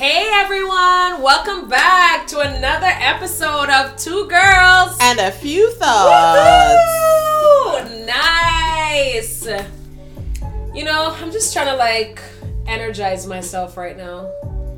Hey everyone, welcome back to another episode of Two Girls and a few thoughts. Woo-hoo! Nice. You know, I'm just trying to like energize myself right now.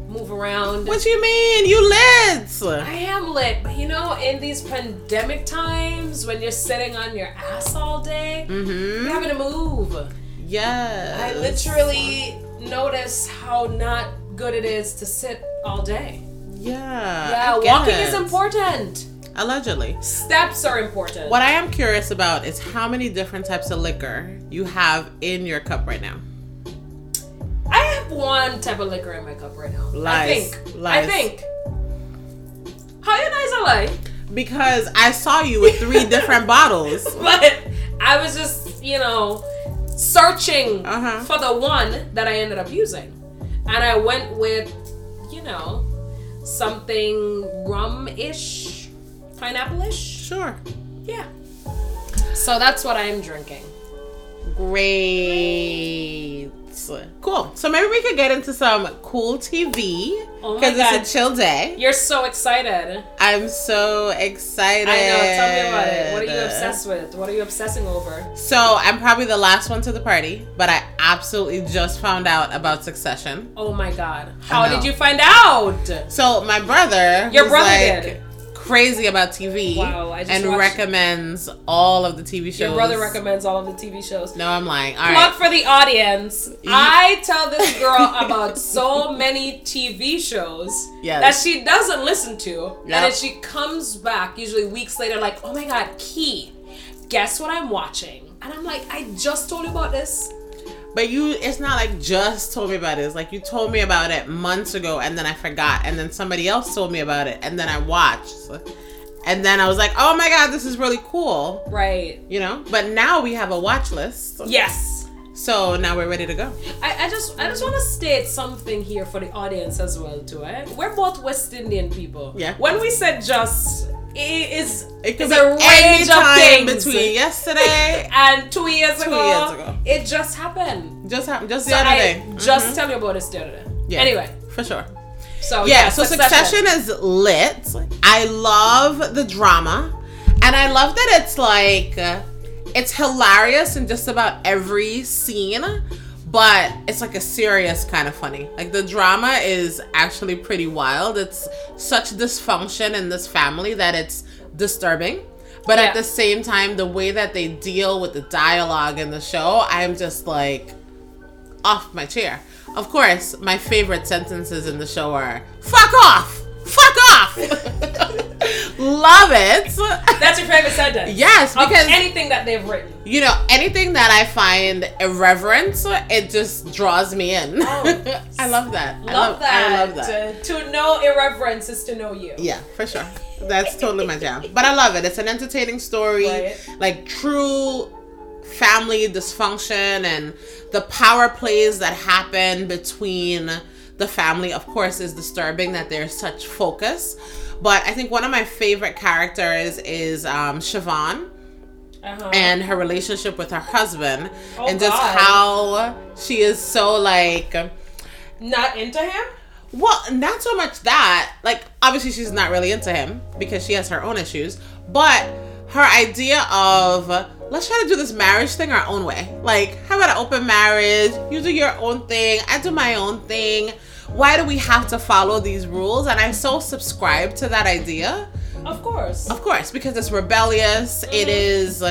Move around. What you mean? You lit? I am lit, but you know, in these pandemic times when you're sitting on your ass all day, Mm-hmm. you're having to move. Yes. I literally notice how not good it is to sit all day. Yeah. Yeah, I walking it. is important. Allegedly. Steps are important. What I am curious about is how many different types of liquor you have in your cup right now. I have one type of liquor in my cup right now. I Lies. think. Lies. I think. How you nice I like? Because I saw you with three different bottles. But I was just, you know, searching Uh-huh. for the one that I ended up using. And I went with, you know, something rum-ish, pineapple-ish. Sure. Yeah. So that's what I'm drinking. Great. Cool. So maybe we could get into some cool TV Oh because God. it's a chill day. You're so excited. I'm so excited. I know. Tell me about it. What are you obsessed with? What are you obsessing over? So I'm probably the last one to the party, but I absolutely just found out about Succession. Oh my god. How did you find out? So my brother, Your brother like, did. Crazy about TV, Wow, and watched- recommends all of the TV shows. Your brother recommends all of the TV shows. No, I'm lying. All Plug right. for the audience. I tell this girl about so many TV shows Yes. that she doesn't listen to. Yep. And then she comes back, usually weeks later, like, oh my god, Key, guess what I'm watching? And I'm like, I just told you about this. But you, it's not like just told me about it. It's like you told me about it months ago, and then I forgot, and then somebody else told me about it, and then I watched, and then I was like, oh my god, this is really cool, Right. you know. But now we have a watch list, Yes. so now we're ready to go. I, I just I just want to state something here for the audience as well too. Eh? We're both West Indian people. Yeah. When we said just, it is It could a range of time things. between yesterday. and two years Two ago, years ago. it just happened. Just happened just the So other I day. just Mhm. tell you about this the other day. Yeah. Anyway, for sure. so yeah, so Succession. is lit. I love the drama, and I love that it's like uh, it's hilarious in just about every scene, but it's like a serious kind of funny. Like the drama is actually pretty wild. It's such dysfunction in this family that it's disturbing. But Yeah. at the same time, the way that they deal with the dialogue in the show, I'm just like off my chair. Of course, my favorite sentences in the show are "fuck off," "fuck off." Love it. That's your favorite sentence. Yes, because anything that they've written. you know anything that I find irreverent, it just draws me in. Oh. I love that. I Love, that. I love that. Uh, to know irreverence is to know you. Yeah, for sure. That's totally my jam. But I love it. It's an entertaining story, Right. like true family dysfunction and the power plays that happen between the family, of course, is disturbing that there's such focus. But I think one of my favorite characters is um, Siobhan Uh-huh. and her relationship with her husband, Oh, and just God. how she is so like. Not into him? Well, not so much that. Like, obviously, she's not really into him because she has her own issues. But her idea of let's try to do this marriage thing our own way. Like, how about an open marriage? You do your own thing. I do my own thing. Why do we have to follow these rules? And I so subscribe to that idea. Of course. Of course, because it's rebellious. It mm-hmm. is.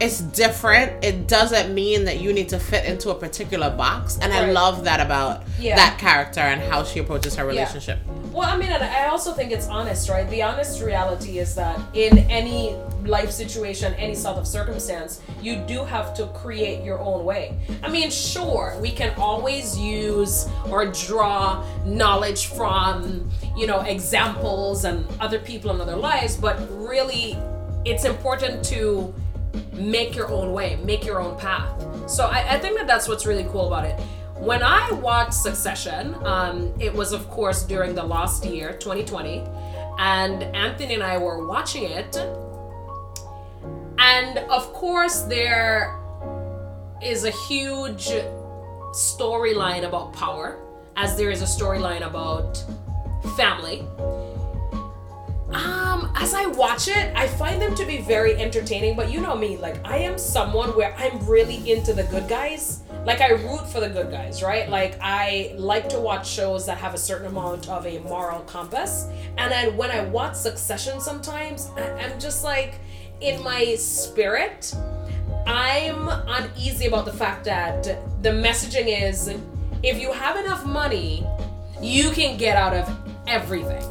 It's different. It doesn't mean that you need to fit into a particular box. And I love that about Yeah. that character and how she approaches her Yeah. relationship. Well, I mean, I also think it's honest, right? The honest reality is that in any life situation, any sort of circumstance, you do have to create your own way. I mean, sure, we can always use or draw knowledge from, you know, examples and other people in other lives, but really, it's important to make your own way, make your own path. So I, I think that that's what's really cool about it. When I watched Succession, um, it was of course during the last year, 2020, and Anthony and I were watching it. And of course, there is a huge storyline about power as there is a storyline about family. Um, as I watch it, I find them to be very entertaining, but you know me, like I am someone where I'm really into the good guys. Like I root for the good guys, right? Like I like to watch shows that have a certain amount of a moral compass. And then when I watch Succession sometimes, I'm just like in my spirit, I'm uneasy about the fact that the messaging is if you have enough money, you can get out of everything.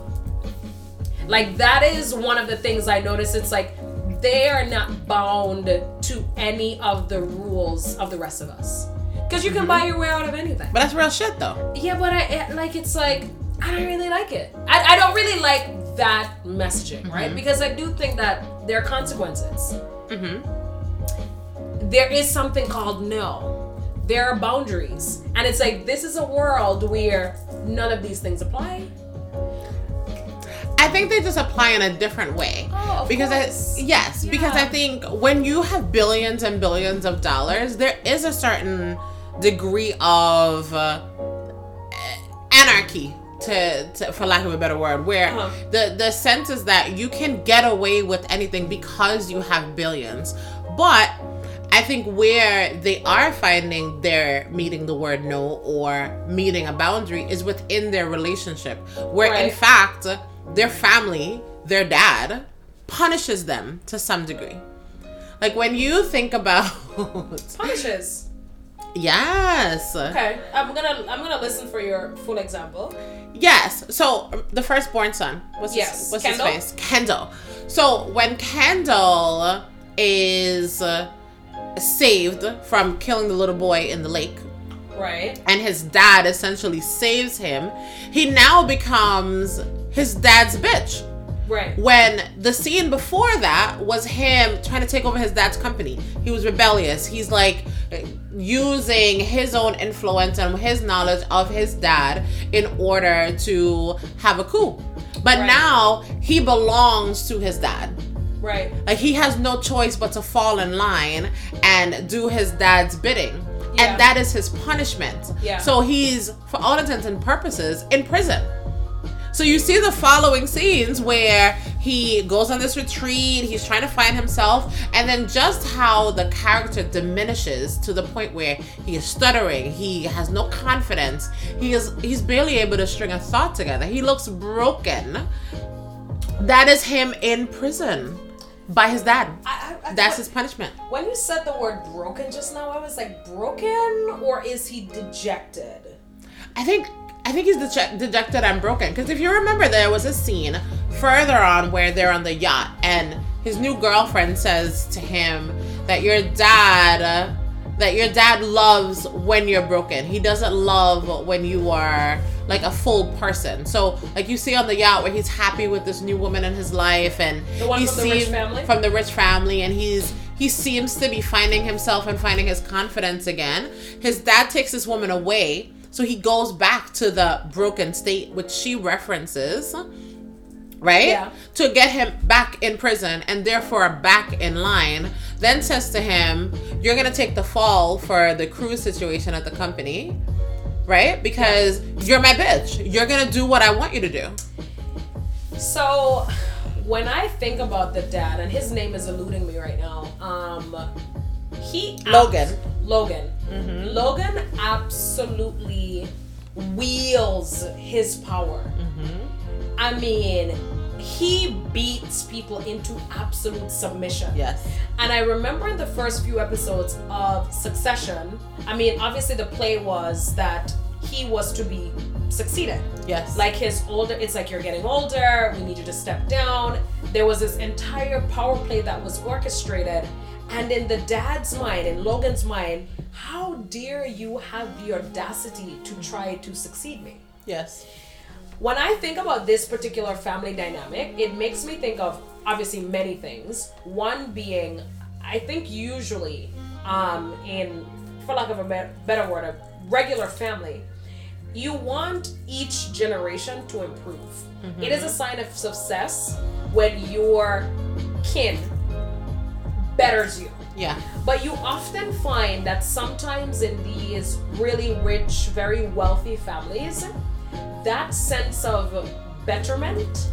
Like that is one of the things I notice. It's like they are not bound to any of the rules of the rest of us. Because you can buy your way out of anything. But that's real shit though. Yeah, but I it- like it's like I don't really like it. I, I don't really like that messaging, right? Because I do think that there are consequences. Mm-hmm. There is something called no. There are boundaries, and it's like this is a world where none of these things apply. I think they just apply in a different way. Oh, because. I yes, because I think when you have billions and billions of dollars, there is a certain degree of uh, anarchy. To, to, for lack of a better word, where Uh-huh. the the sense is that you can get away with anything because you have billions, but I think where they are finding they're meeting the word no or meeting a boundary is within their relationship, where in fact their family, their dad, punishes them to some degree. Like when you think about Punishes. yes, Okay, I'm gonna I'm gonna listen for your full example. yes. So um, the firstborn son, what's Yes, his, what's Kendall? his face? Kendall. So when Kendall is uh, saved from killing the little boy in the lake, Right. and his dad essentially saves him, he now becomes his dad's bitch. Right. When the scene before that was him trying to take over his dad's company, he was rebellious. He's like using his own influence and his knowledge of his dad in order to have a coup. But Right. now he belongs to his dad. Right. Like he has no choice but to fall in line and do his dad's bidding. Yeah. And that is his punishment. Yeah. So he's, for all intents and purposes, in prison. So you see the following scenes where he goes on this retreat, he's trying to find himself, and then just how the character diminishes to the point where he is stuttering, he has no confidence, he is he's barely able to string a thought together. He looks broken. That is him in prison by his dad. I, I, I, That's his punishment. When you said the word broken just now, I was like, broken or is he dejected? I think I think he's deje- dejected and broken because if you remember, there was a scene further on where they're on the yacht and his new girlfriend says to him that your dad that your dad loves when you're broken. He doesn't love when you are like a full person. So like you see on the yacht where he's happy with this new woman in his life and The one he from the rich family? from the rich family and he's he seems to be finding himself and finding his confidence again. His dad takes this woman away, so he goes back to the broken state which she references, right? Yeah. To get him back in prison and therefore back in line. Then says to him, "You're gonna take the fall for the cruise situation at the company." Right? Because you're my bitch. You're gonna do what I want you to do. So, when I think about the dad, and his name is eluding me right now, um, he Logan. Logan. Mm-hmm. Logan absolutely wields his power. Mm-hmm. I mean, he beats people into absolute submission. Yes. And I remember in the first few episodes of Succession, I mean, obviously the play was that he was to be succeeded. Yes. Like his older, it's like you're getting older, we need you to step down. There was this entire power play that was orchestrated. And in the dad's mind, in Logan's mind, how dare you have the audacity to try to succeed me? Yes. when I think about this particular family dynamic, it makes me think of obviously many things. One being, I think usually, um, in for lack of a better word, a regular family, you want each generation to improve. It is a sign of success when your kin betters you. Yeah. But you often find that sometimes in these really rich, very wealthy families, that sense of betterment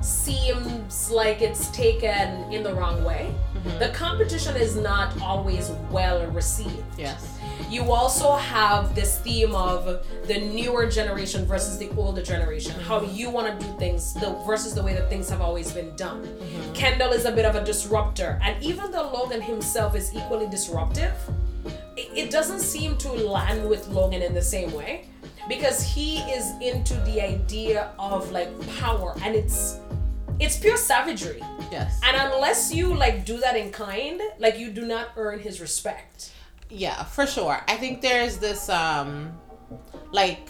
seems like it's taken in the wrong way. Mm-hmm. The competition is not always well received. Yes. You also have this theme of the newer generation versus the older generation, how mm-hmm. you want to do things the, versus the way that things have always been done. Mm-hmm. Kendall is a bit of a disruptor, and even though Logan himself is equally disruptive, it, it doesn't seem to land with Logan in the same way because he is into the idea of like power and it's it's pure savagery. Yes. And unless you like do that in kind, like you do not earn his respect. Yeah, for sure. I think there's this um like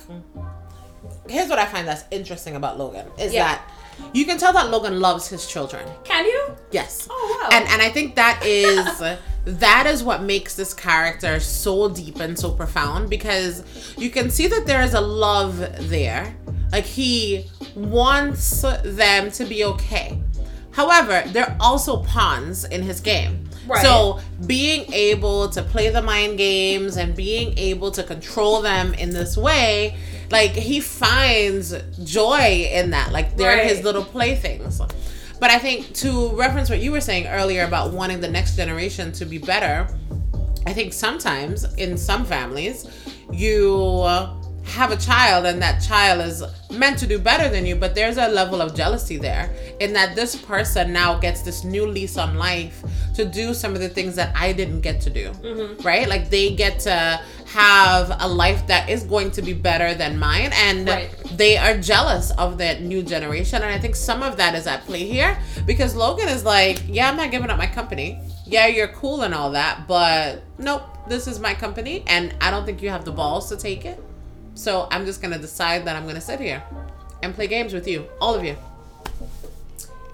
here's what I find that's interesting about Logan is Yeah. that you can tell that Logan loves his children. Can you? Yes. Oh wow. And and I think that is that is what makes this character so deep and so profound because you can see that there is a love there. Like he wants them to be okay. However, there are also pawns in his game. Right. So being able to play the mind games and being able to control them in this way, like he finds joy in that. Like they're Right. his little playthings. But I think to reference what you were saying earlier about wanting the next generation to be better, I think sometimes in some families, you have a child and that child is meant to do better than you, but there's a level of jealousy there in that this person now gets this new lease on life to do some of the things that I didn't get to do, mm-hmm. right? Like they get to have a life that is going to be better than mine, and Right. they are jealous of that new generation. And I think some of that is at play here because Logan is like, yeah, I'm not giving up my company. Yeah, you're cool and all that, but nope, this is my company, and I don't think you have the balls to take it. So I'm just gonna decide that I'm gonna sit here and play games with you, all of you.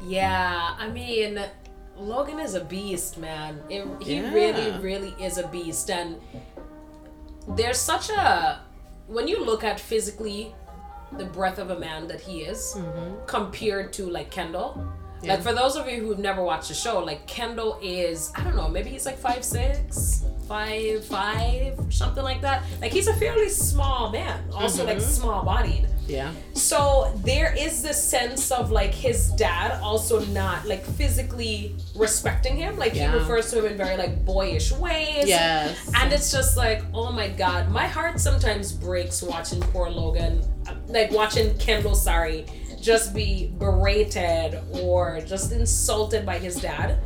Yeah, I mean, Logan is a beast, man. It, he Yeah. really, really is a beast, and there's such a when you look at physically the breadth of a man that he is mm-hmm. compared to like Kendall. Yeah. Like for those of you who've never watched the show, like Kendall is I don't know, maybe he's like five six, five five, something like that. Like he's a fairly small man, also like mm-hmm. small bodied. Yeah. So there is this sense of like his dad also not like physically respecting him. Like Yeah. he refers to him in very like boyish ways. Yes. And it's just like, oh my god, my heart sometimes breaks watching poor Logan, like watching Kendall, sorry, just be berated or just insulted by his dad.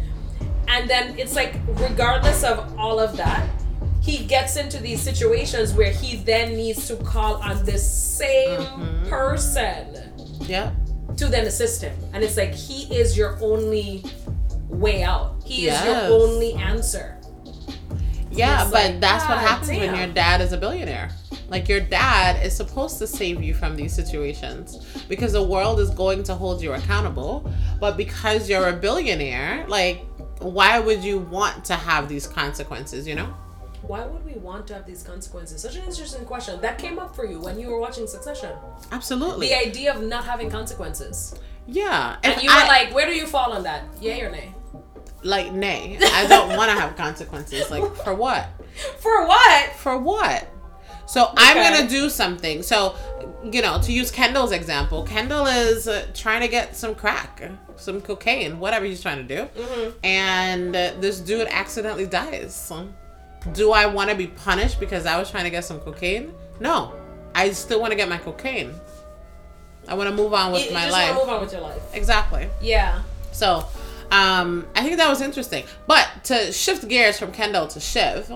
And then it's like, regardless of all of that, he gets into these situations where he then needs to call on this same Mm-hmm. person Yeah. to then assist him. And it's like, he is your only way out, he is your only answer. Yeah, but like, that's what happens when your dad is a billionaire. Like your dad is supposed to save you from these situations because the world is going to hold you accountable. But because you're a billionaire, like why would you want to have these consequences, you know? Why would we want to have these consequences? Such an interesting question. That came up for you when you were watching Succession. Absolutely. The idea of not having consequences. yeah. And If you were I- like, where do you fall on that? Yay or nay? like nay. I don't want to have consequences. Like for what? For what? For what? So I'm gonna do something. So, you know, to use Kendall's example, Kendall is uh, trying to get some crack, some cocaine, whatever he's trying to do, and uh, this dude accidentally dies. Do I want to be punished because I was trying to get some cocaine? No, I still want to get my cocaine. I want to move on with you, you my just life. move on with your life. Exactly. Yeah. So, um, I think that was interesting. But to shift gears from Kendall to Shiv,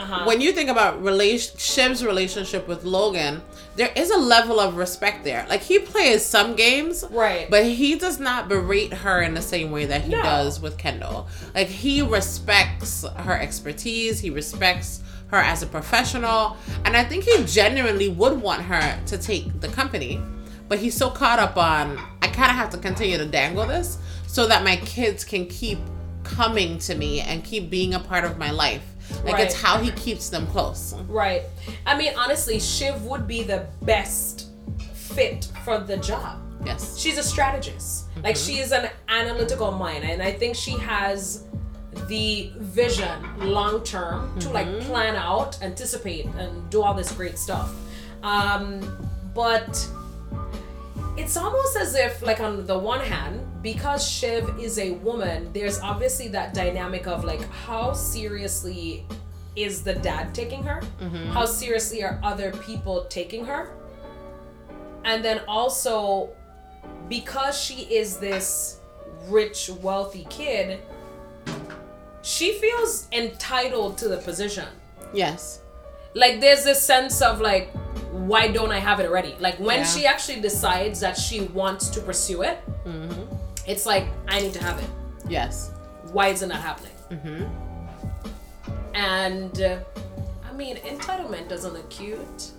Uh-huh. when you think about relation Shiv's relationship with Logan, there is a level of respect there. Like he plays some games, Right. But he does not berate her in the same way that he No. does with Kendall. Like he respects her expertise. He respects her as a professional, and I think he genuinely would want her to take the company. But he's so caught up on I kind of have to continue to dangle this so that my kids can keep coming to me and keep being a part of my life. Like it's how he keeps them close. Right. I mean, honestly, Shiv would be the best fit for the job. Yes. She's a strategist. Like Mm-hmm. she is an analytical mind, and I think she has the vision long term to like plan out, anticipate, and do all this great stuff. Um, but it's almost as if, like, on the one hand, because Shiv is a woman, there's obviously that dynamic of like how seriously is the dad taking her? Mm-hmm. How seriously are other people taking her? And then also, because she is this rich, wealthy kid, she feels entitled to the position. Yes. Like, there's this sense of like, why don't I have it already? Like, when Yeah. she actually decides that she wants to pursue it, it's like, I need to have it. Yes. Why isn't that happening? Mm-hmm. And uh, I mean, entitlement doesn't look cute.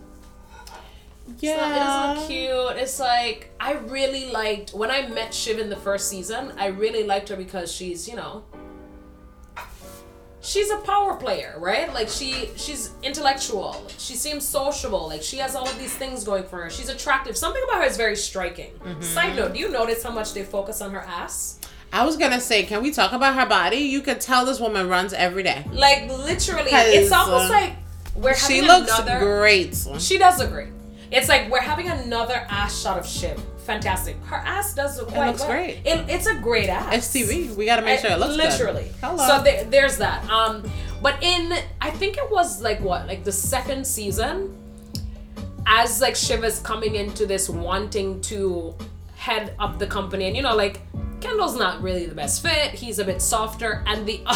Yeah. It's not, it doesn't look cute. It's like I really liked when I met Shiv in the first season. I really liked her because she's you know she's a power player, right? Like she she's intellectual. She seems sociable. Like she has all of these things going for her. She's attractive. Something about her is very striking. Side note: Do you notice how much they focus on her ass? I was gonna say, can we talk about her body? You could tell this woman runs every day. Like literally, it's almost uh, like we're having She looks another. great. She does look great. It's like we're having another ass shot of Shiv. Fantastic. Her ass does look quite looks good. great. It, it's a great ass. It's We gotta make sure it looks good. literally. Hello. So there, there's that. Um, but in I think it was like what, like the second season, as like Shiva's coming into this wanting to head up the company, and you know, like Kendall's not really the best fit. He's a bit softer, and the.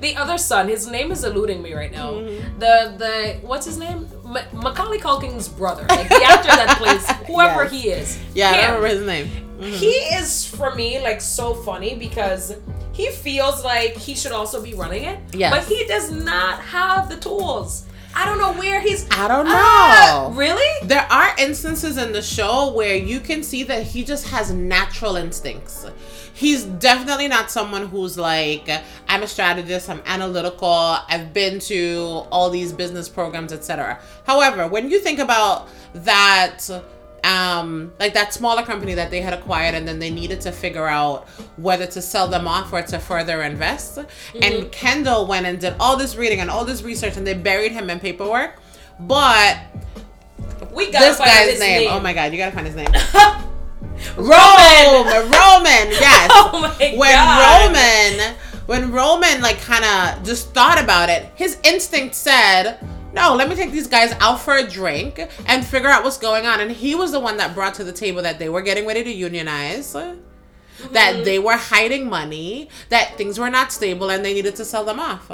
The other son, his name is eluding me right now. Mm-hmm. The the what's his name? Ma- Macaulay Culkin's brother, like the actor that plays whoever Yes. he is. Yeah, I Him. remember his name. Mhm. He is for me like so funny because he feels like he should also be running it. Yes. But he does not have the tools. I don't know where he's I don't know. Ah, really? There are instances in the show where you can see that he just has natural instincts. He's definitely not someone who's like, I'm a strategist, I'm analytical, I've been to all these business programs, etc. However, when you think about that um like that smaller company that they had acquired and then they needed to figure out whether to sell them off or to further invest and kendall went and did all this reading and all this research and they buried him in paperwork but We gotta this guy's his name. name. Oh my god, you gotta find his name. Roman. Rome, Roman, yes. Oh my when God. Roman, when Roman like kind of just thought about it, his instinct said, "No, let me take these guys out for a drink and figure out what's going on." And he was the one that brought to the table that they were getting ready to unionize. Mm-hmm. That they were hiding money, that things were not stable, and they needed to sell them off.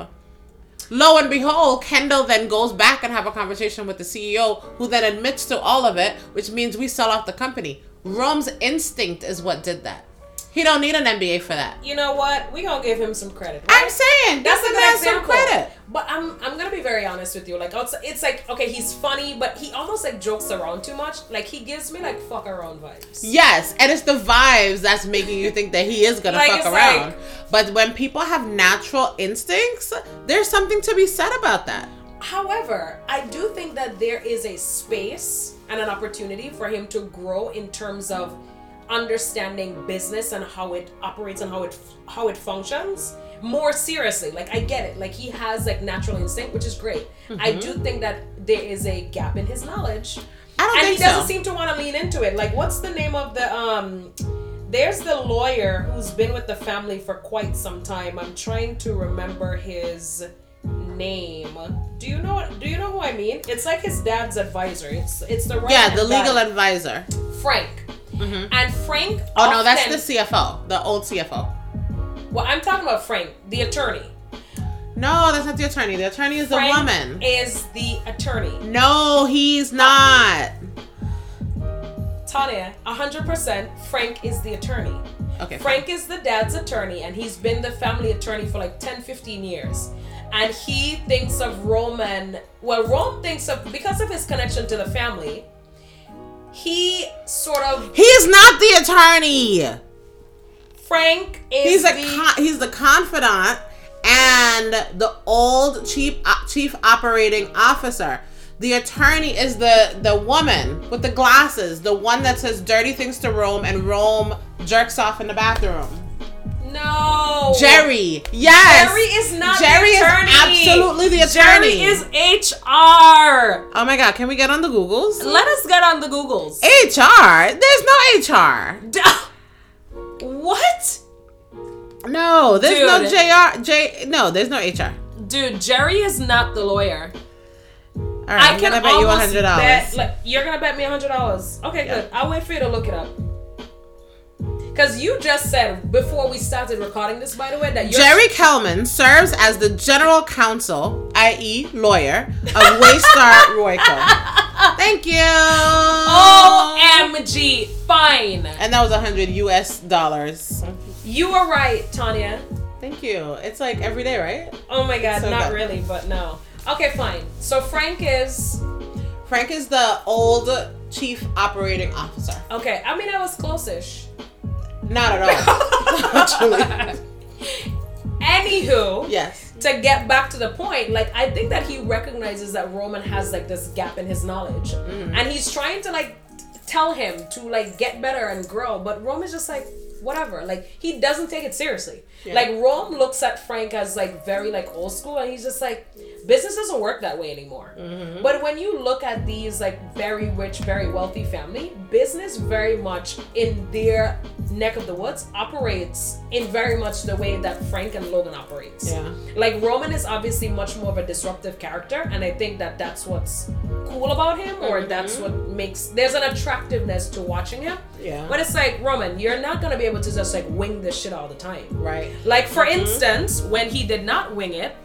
Lo and behold, Kendall then goes back and have a conversation with the CEO, who then admits to all of it, which means we sell off the company. Rome's instinct is what did that. He don't need an MBA for that. You know what? We gonna give him some credit. I'm saying That's a good man some credit. But I'm I'm gonna be very honest with you. Like it's, it's like okay, he's funny, but he almost like jokes around too much. Like he gives me like fuck around vibes. Yes, and it's the vibes that's making you think that he is gonna Like, fuck around. like- but when people have natural instincts, there's something to be said about that. However, I do think that there is a space and an opportunity for him to grow in terms of understanding business and how it operates and how it how it functions more seriously. Like I get it. Like he has like natural instinct, which is great. I do think that there is a gap in his knowledge. I don't and think he doesn't so. seem to want to lean into it. Like what's the name of the um there's the lawyer who's been with the family for quite some time. I'm trying to remember his name. Do you know do you know who I mean? It's like his dad's advisor. It's it's the right yeah, the legal guy, advisor. Frank. Mm-hmm. And Frank Oh no, that's the CFO, the old CFO. Well, I'm talking about Frank, the attorney. No, that's not the attorney. The attorney is the Frank woman. is the attorney. No, he's not. Tanya, 100% Frank is the attorney. Okay. Frank is the dad's attorney, and he's been the family attorney for like 10, 15 years. And he thinks of Roman, well, Rome thinks of, because of his connection to the family, he sort of, He's not the attorney. Frank is He's a the, con- he's the confidant and the old chief uh, chief operating officer. The attorney is the the woman with the glasses, the one that says dirty things to Rome and Rome jerks off in the bathroom. No. Gerri. Yes. Gerri is not Gerri the is absolutely the attorney. Gerri is HR. Oh my god, can we get on the Googles? Let us get on the Googles. HR? There's no HR. D- what? No, there's no Dude. JR. J. No, there's no HR. Dude, Gerri is not the lawyer. All right, I I'm can gonna bet you almost hundred bet- dollars. Like you're gonna bet me hundred dollars. Okay, good. I'll wait for you to look it up. Cause you just said before we started recording this, by the way, that you're Gerri Kellman serves as the general counsel, i.e., lawyer, of Waystar Royco. Thank you. OMG, fine. And that was a hundred US dollars. You were right, Tanya. Thank you. It's like every day, right? Oh my god, So not good. really, but no. Okay, fine. So Frank is Frank is the old chief operating officer. okay. I mean, I was close-ish. Not at all. Actually. Anywho, Yes. to get back to the point, like I think that he recognizes that Roman has like this gap in his knowledge, mm-hmm. and he's trying to like tell him to like get better and grow, but Roman's just like whatever. Like he doesn't take it seriously. Yeah. Like Rome looks at Frank as like very like old school, and he's just like business doesn't work that way anymore. Mm-hmm. But when you look at these like very rich, very wealthy family, business very much in their neck of the woods operates in very much the way that Frank and Logan operates. Yeah. Like Roman is obviously much more of a disruptive character, and I think that that's what's cool about him, or mm-hmm. that's what makes there's an attractiveness to watching him. Yeah. But it's like Roman, you're not gonna be able to just like wing this shit all the time. Right. Like for mm-hmm. instance, when he did not wing it,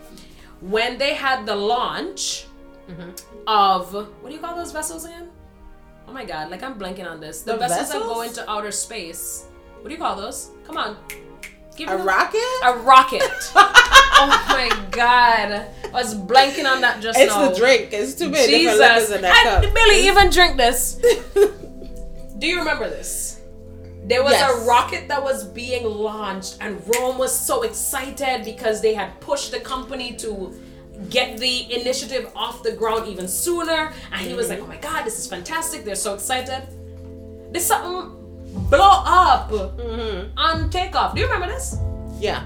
when they had the launch mm-hmm. of what do you call those vessels again? Oh my god, like I'm blanking on this. The, The vessels, that go into outer space. What do you call those? Come on. Give me A rocket? A rocket. oh my god. I was blanking on that just It's now. It's the drink. It's too many Jesus. different letters in that I cup. barely even drink this. Do you remember this? There was Yes. a rocket that was being launched, and Rome was so excited because they had pushed the company to get the initiative off the ground even sooner. And he was like, mm-hmm. "Oh my god, this is fantastic! They're so excited." This something blow up mm-hmm. on takeoff. Do you remember this? yeah.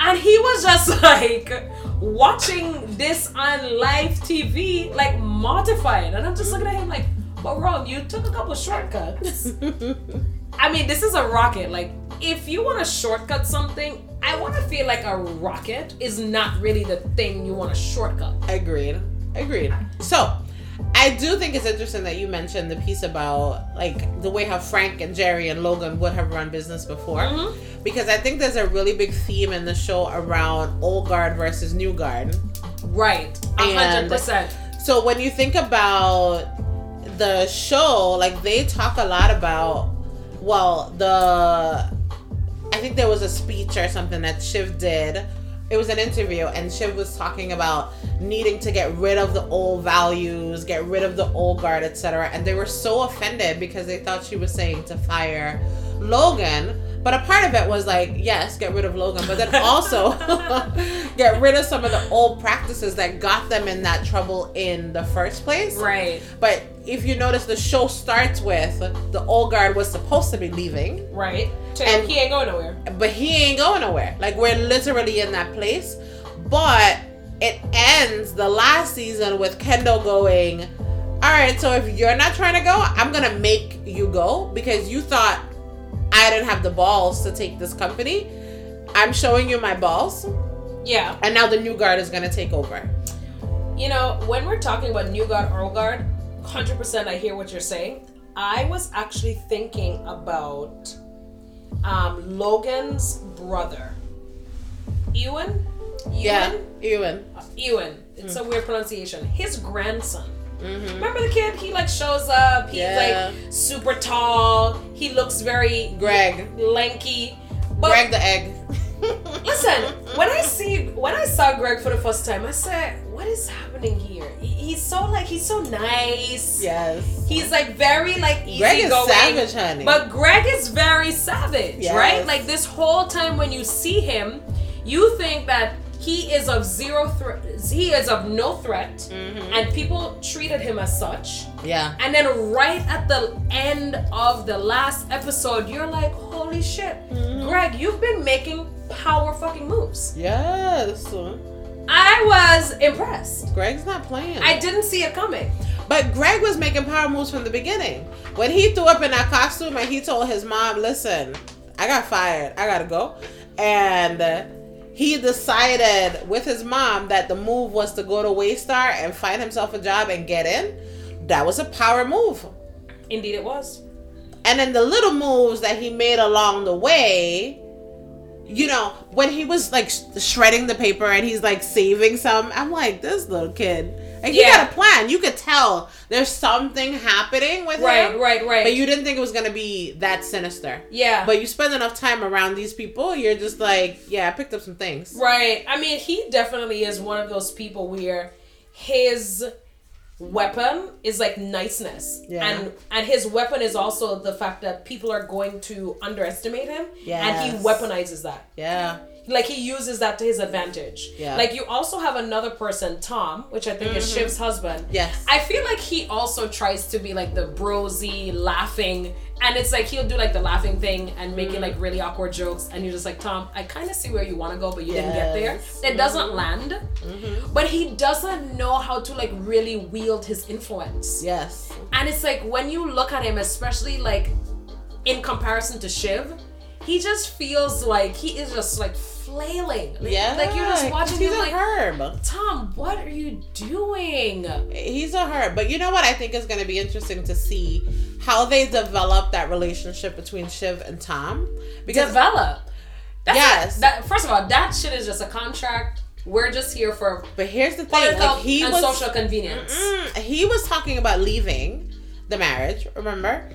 And he was just like watching this on live TV, like mortified. And I'm just looking at him like, but Rome, you took a couple of shortcuts. I mean, this is a rocket. Like, if you want to shortcut something, I want to feel like a rocket is not really the thing you want to shortcut. Agreed. Agreed. So, I do think it's interesting that you mentioned the piece about like the way how Frank and Gerri and Logan would have run business before, Mhm. because I think there's a really big theme in the show around old guard versus new guard. Right. A hundred percent. So when you think about the show, like they talk a lot about, well, the, I think there was a speech or something that Shiv did. It was an interview, and Shiv was talking about needing to get rid of the old values, get rid of the old guard, etc. And they were so offended because they thought she was saying to fire Logan. But a part of it was like, yes, get rid of Logan, but then also get rid of some of the old practices that got them in that trouble in the first place. Right. But if you notice, the show starts with the old guard was supposed to be leaving, Right. So And- he ain't going nowhere. but he ain't going nowhere. Like we're literally in that place. But it ends the last season with Kendall going, All right, so if you're not trying to go, I'm gonna make you go because you thought I didn't have the balls to take this company. I'm showing you my balls, Yeah. and now the new guard is gonna take over. You know, when we're talking about New Guard, Old Guard, 100% I hear what you're saying. I was actually thinking about um, Logan's brother, Ewan. Yeah, Ewan? Ewan. Ewan. It's a weird pronunciation. His grandson. Mm-hmm. Remember the kid? He like shows up. He's Yeah. like super tall. He looks very Greg. lanky. But Greg the egg. Listen, when I see when I saw Greg for the first time, I said, "What is happening here?" He's so like he's so nice. Yes. He's like very like easy Greg is going. savage, honey. But Greg is very savage, Yes. right? Like this whole time when you see him, you think that he is of zero threat. He is of no threat, Mhm. and people treated him as such. Yeah. And then right at the end of the last episode, you're like, holy holy shit, Greg, you've been making power fucking moves. Yes. I was impressed. Greg's not playing. I didn't see it coming. But Greg was making power moves from the beginning. When he threw up in that costume and he told his mom, listen, I got fired. I got to go. And uh, he decided with his mom that the move was to go to Waystar and find himself a job and get in. That was a power move. Indeed, it was. And then the little moves that he made along the way, you know, when he was like sh- shredding the paper and he's like saving some, I'm like, this little kid. Like, he Yeah. got a plan. You could tell there's something happening with Right, him. right, right. Right. But you didn't think it was going to be that sinister. yeah. But you spend enough time around these people, you're just like, yeah, I picked up some things. Right. I mean, he definitely is one of those people where his weapon is like niceness. Yeah. And and his weapon is also the fact that people are going to underestimate him. Yeah and he weaponizes that. Yeah. Like he uses that to his advantage. Yeah. Like you also have another person, Tom, which I think is mm-hmm. Shiv's husband. Yes. I feel like he also tries to be like the brosy, laughing, and it's like he'll do like the laughing thing and make it mm. like really awkward jokes, and you're just like, Tom, I kind of see where you want to go, but you didn't get there. Yes. It doesn't mm-hmm. land, mm-hmm. but he doesn't know how to like really wield his influence. Yes. And it's like when you look at him, especially like in comparison to Shiv, he just feels like he is just like flailing. Like, Yeah. like you're just watching he's him a like, herb. Tom, what are you doing? He's a her. But you know what I think is going to be interesting to see how they develop that relationship between Shiv and Tom. Because Develop. That's Yes. not- that, first of all, that shit is just a contract. We're just here for but here's the thing, like he was social convenience. He was talking about leaving the marriage, remember?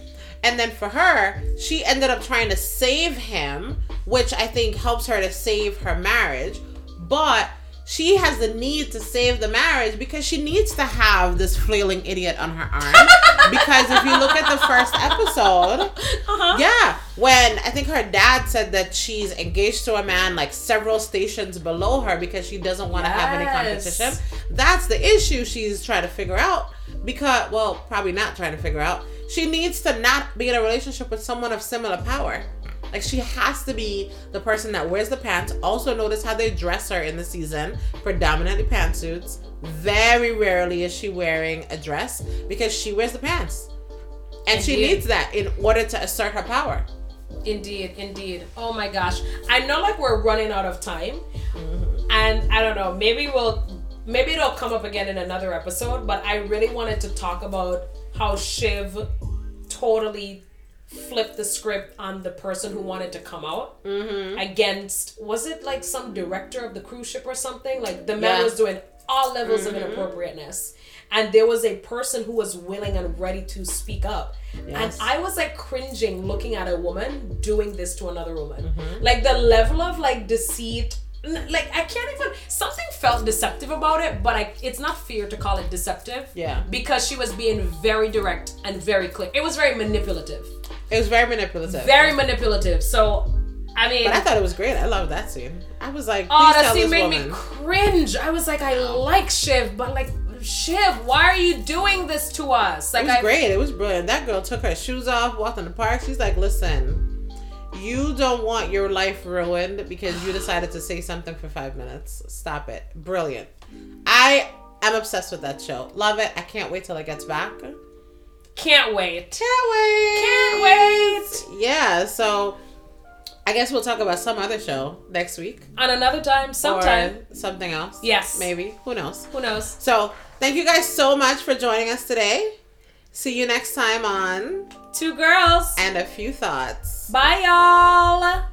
And then for her, she ended up trying to save him, which I think helps her to save her marriage. But she has the need to save the marriage because she needs to have this flailing idiot on her arm. because if you look at the first episode, Uh-huh. yeah, when I think her dad said that she's engaged to a man like several stations below her because she doesn't want to have any competition. That's the issue she's trying to figure out. Because, well, probably not trying to figure out. She needs to not be in a relationship with someone of similar power. Like she has to be the person that wears the pants. Also, notice how they dress her in the season, predominantly pantsuits. Very rarely is she wearing a dress because she wears the pants, and she needs that in order to assert her power. Indeed, indeed. Oh my gosh. I know like we're running out of time. Mm-hmm. And I don't know, maybe we'll maybe it'll come up again in another episode, but I really wanted to talk about how Shiv totally flipped the script on the person who wanted to come out against was it like some director of the cruise ship or something? Like the man Yeah. was doing all levels of inappropriateness. And there was a person who was willing and ready to speak up. Yes. And I was like cringing looking at a woman doing this to another woman. Mm-hmm. Like the level of like deceit like I can't even something felt deceptive about it, but I it's not fair to call it deceptive. Yeah. Because she was being very direct and very clear. It was very manipulative. It was very manipulative. Very manipulative. So I mean But I thought it was great. I loved that scene. I was like, Oh, that scene made woman. me cringe. I was like, I like Shiv, but like Shiv, why are you doing this to us? Like It was I great. It was brilliant. That girl took her shoes off, walked in the park. She's like, listen, you don't want your life ruined because you decided to say something for five minutes. Stop it. Brilliant. I am obsessed with that show. Love it. I can't wait till it gets back. Can't wait. can't wait. Can't wait. Yeah, so I guess we'll talk about some other show next week. On another time, sometime. Or something else. Yes. Maybe. Who knows? Who knows? So thank you guys so much for joining us today. See you next time on Two girls. And a Few Thoughts. Bye, y'all.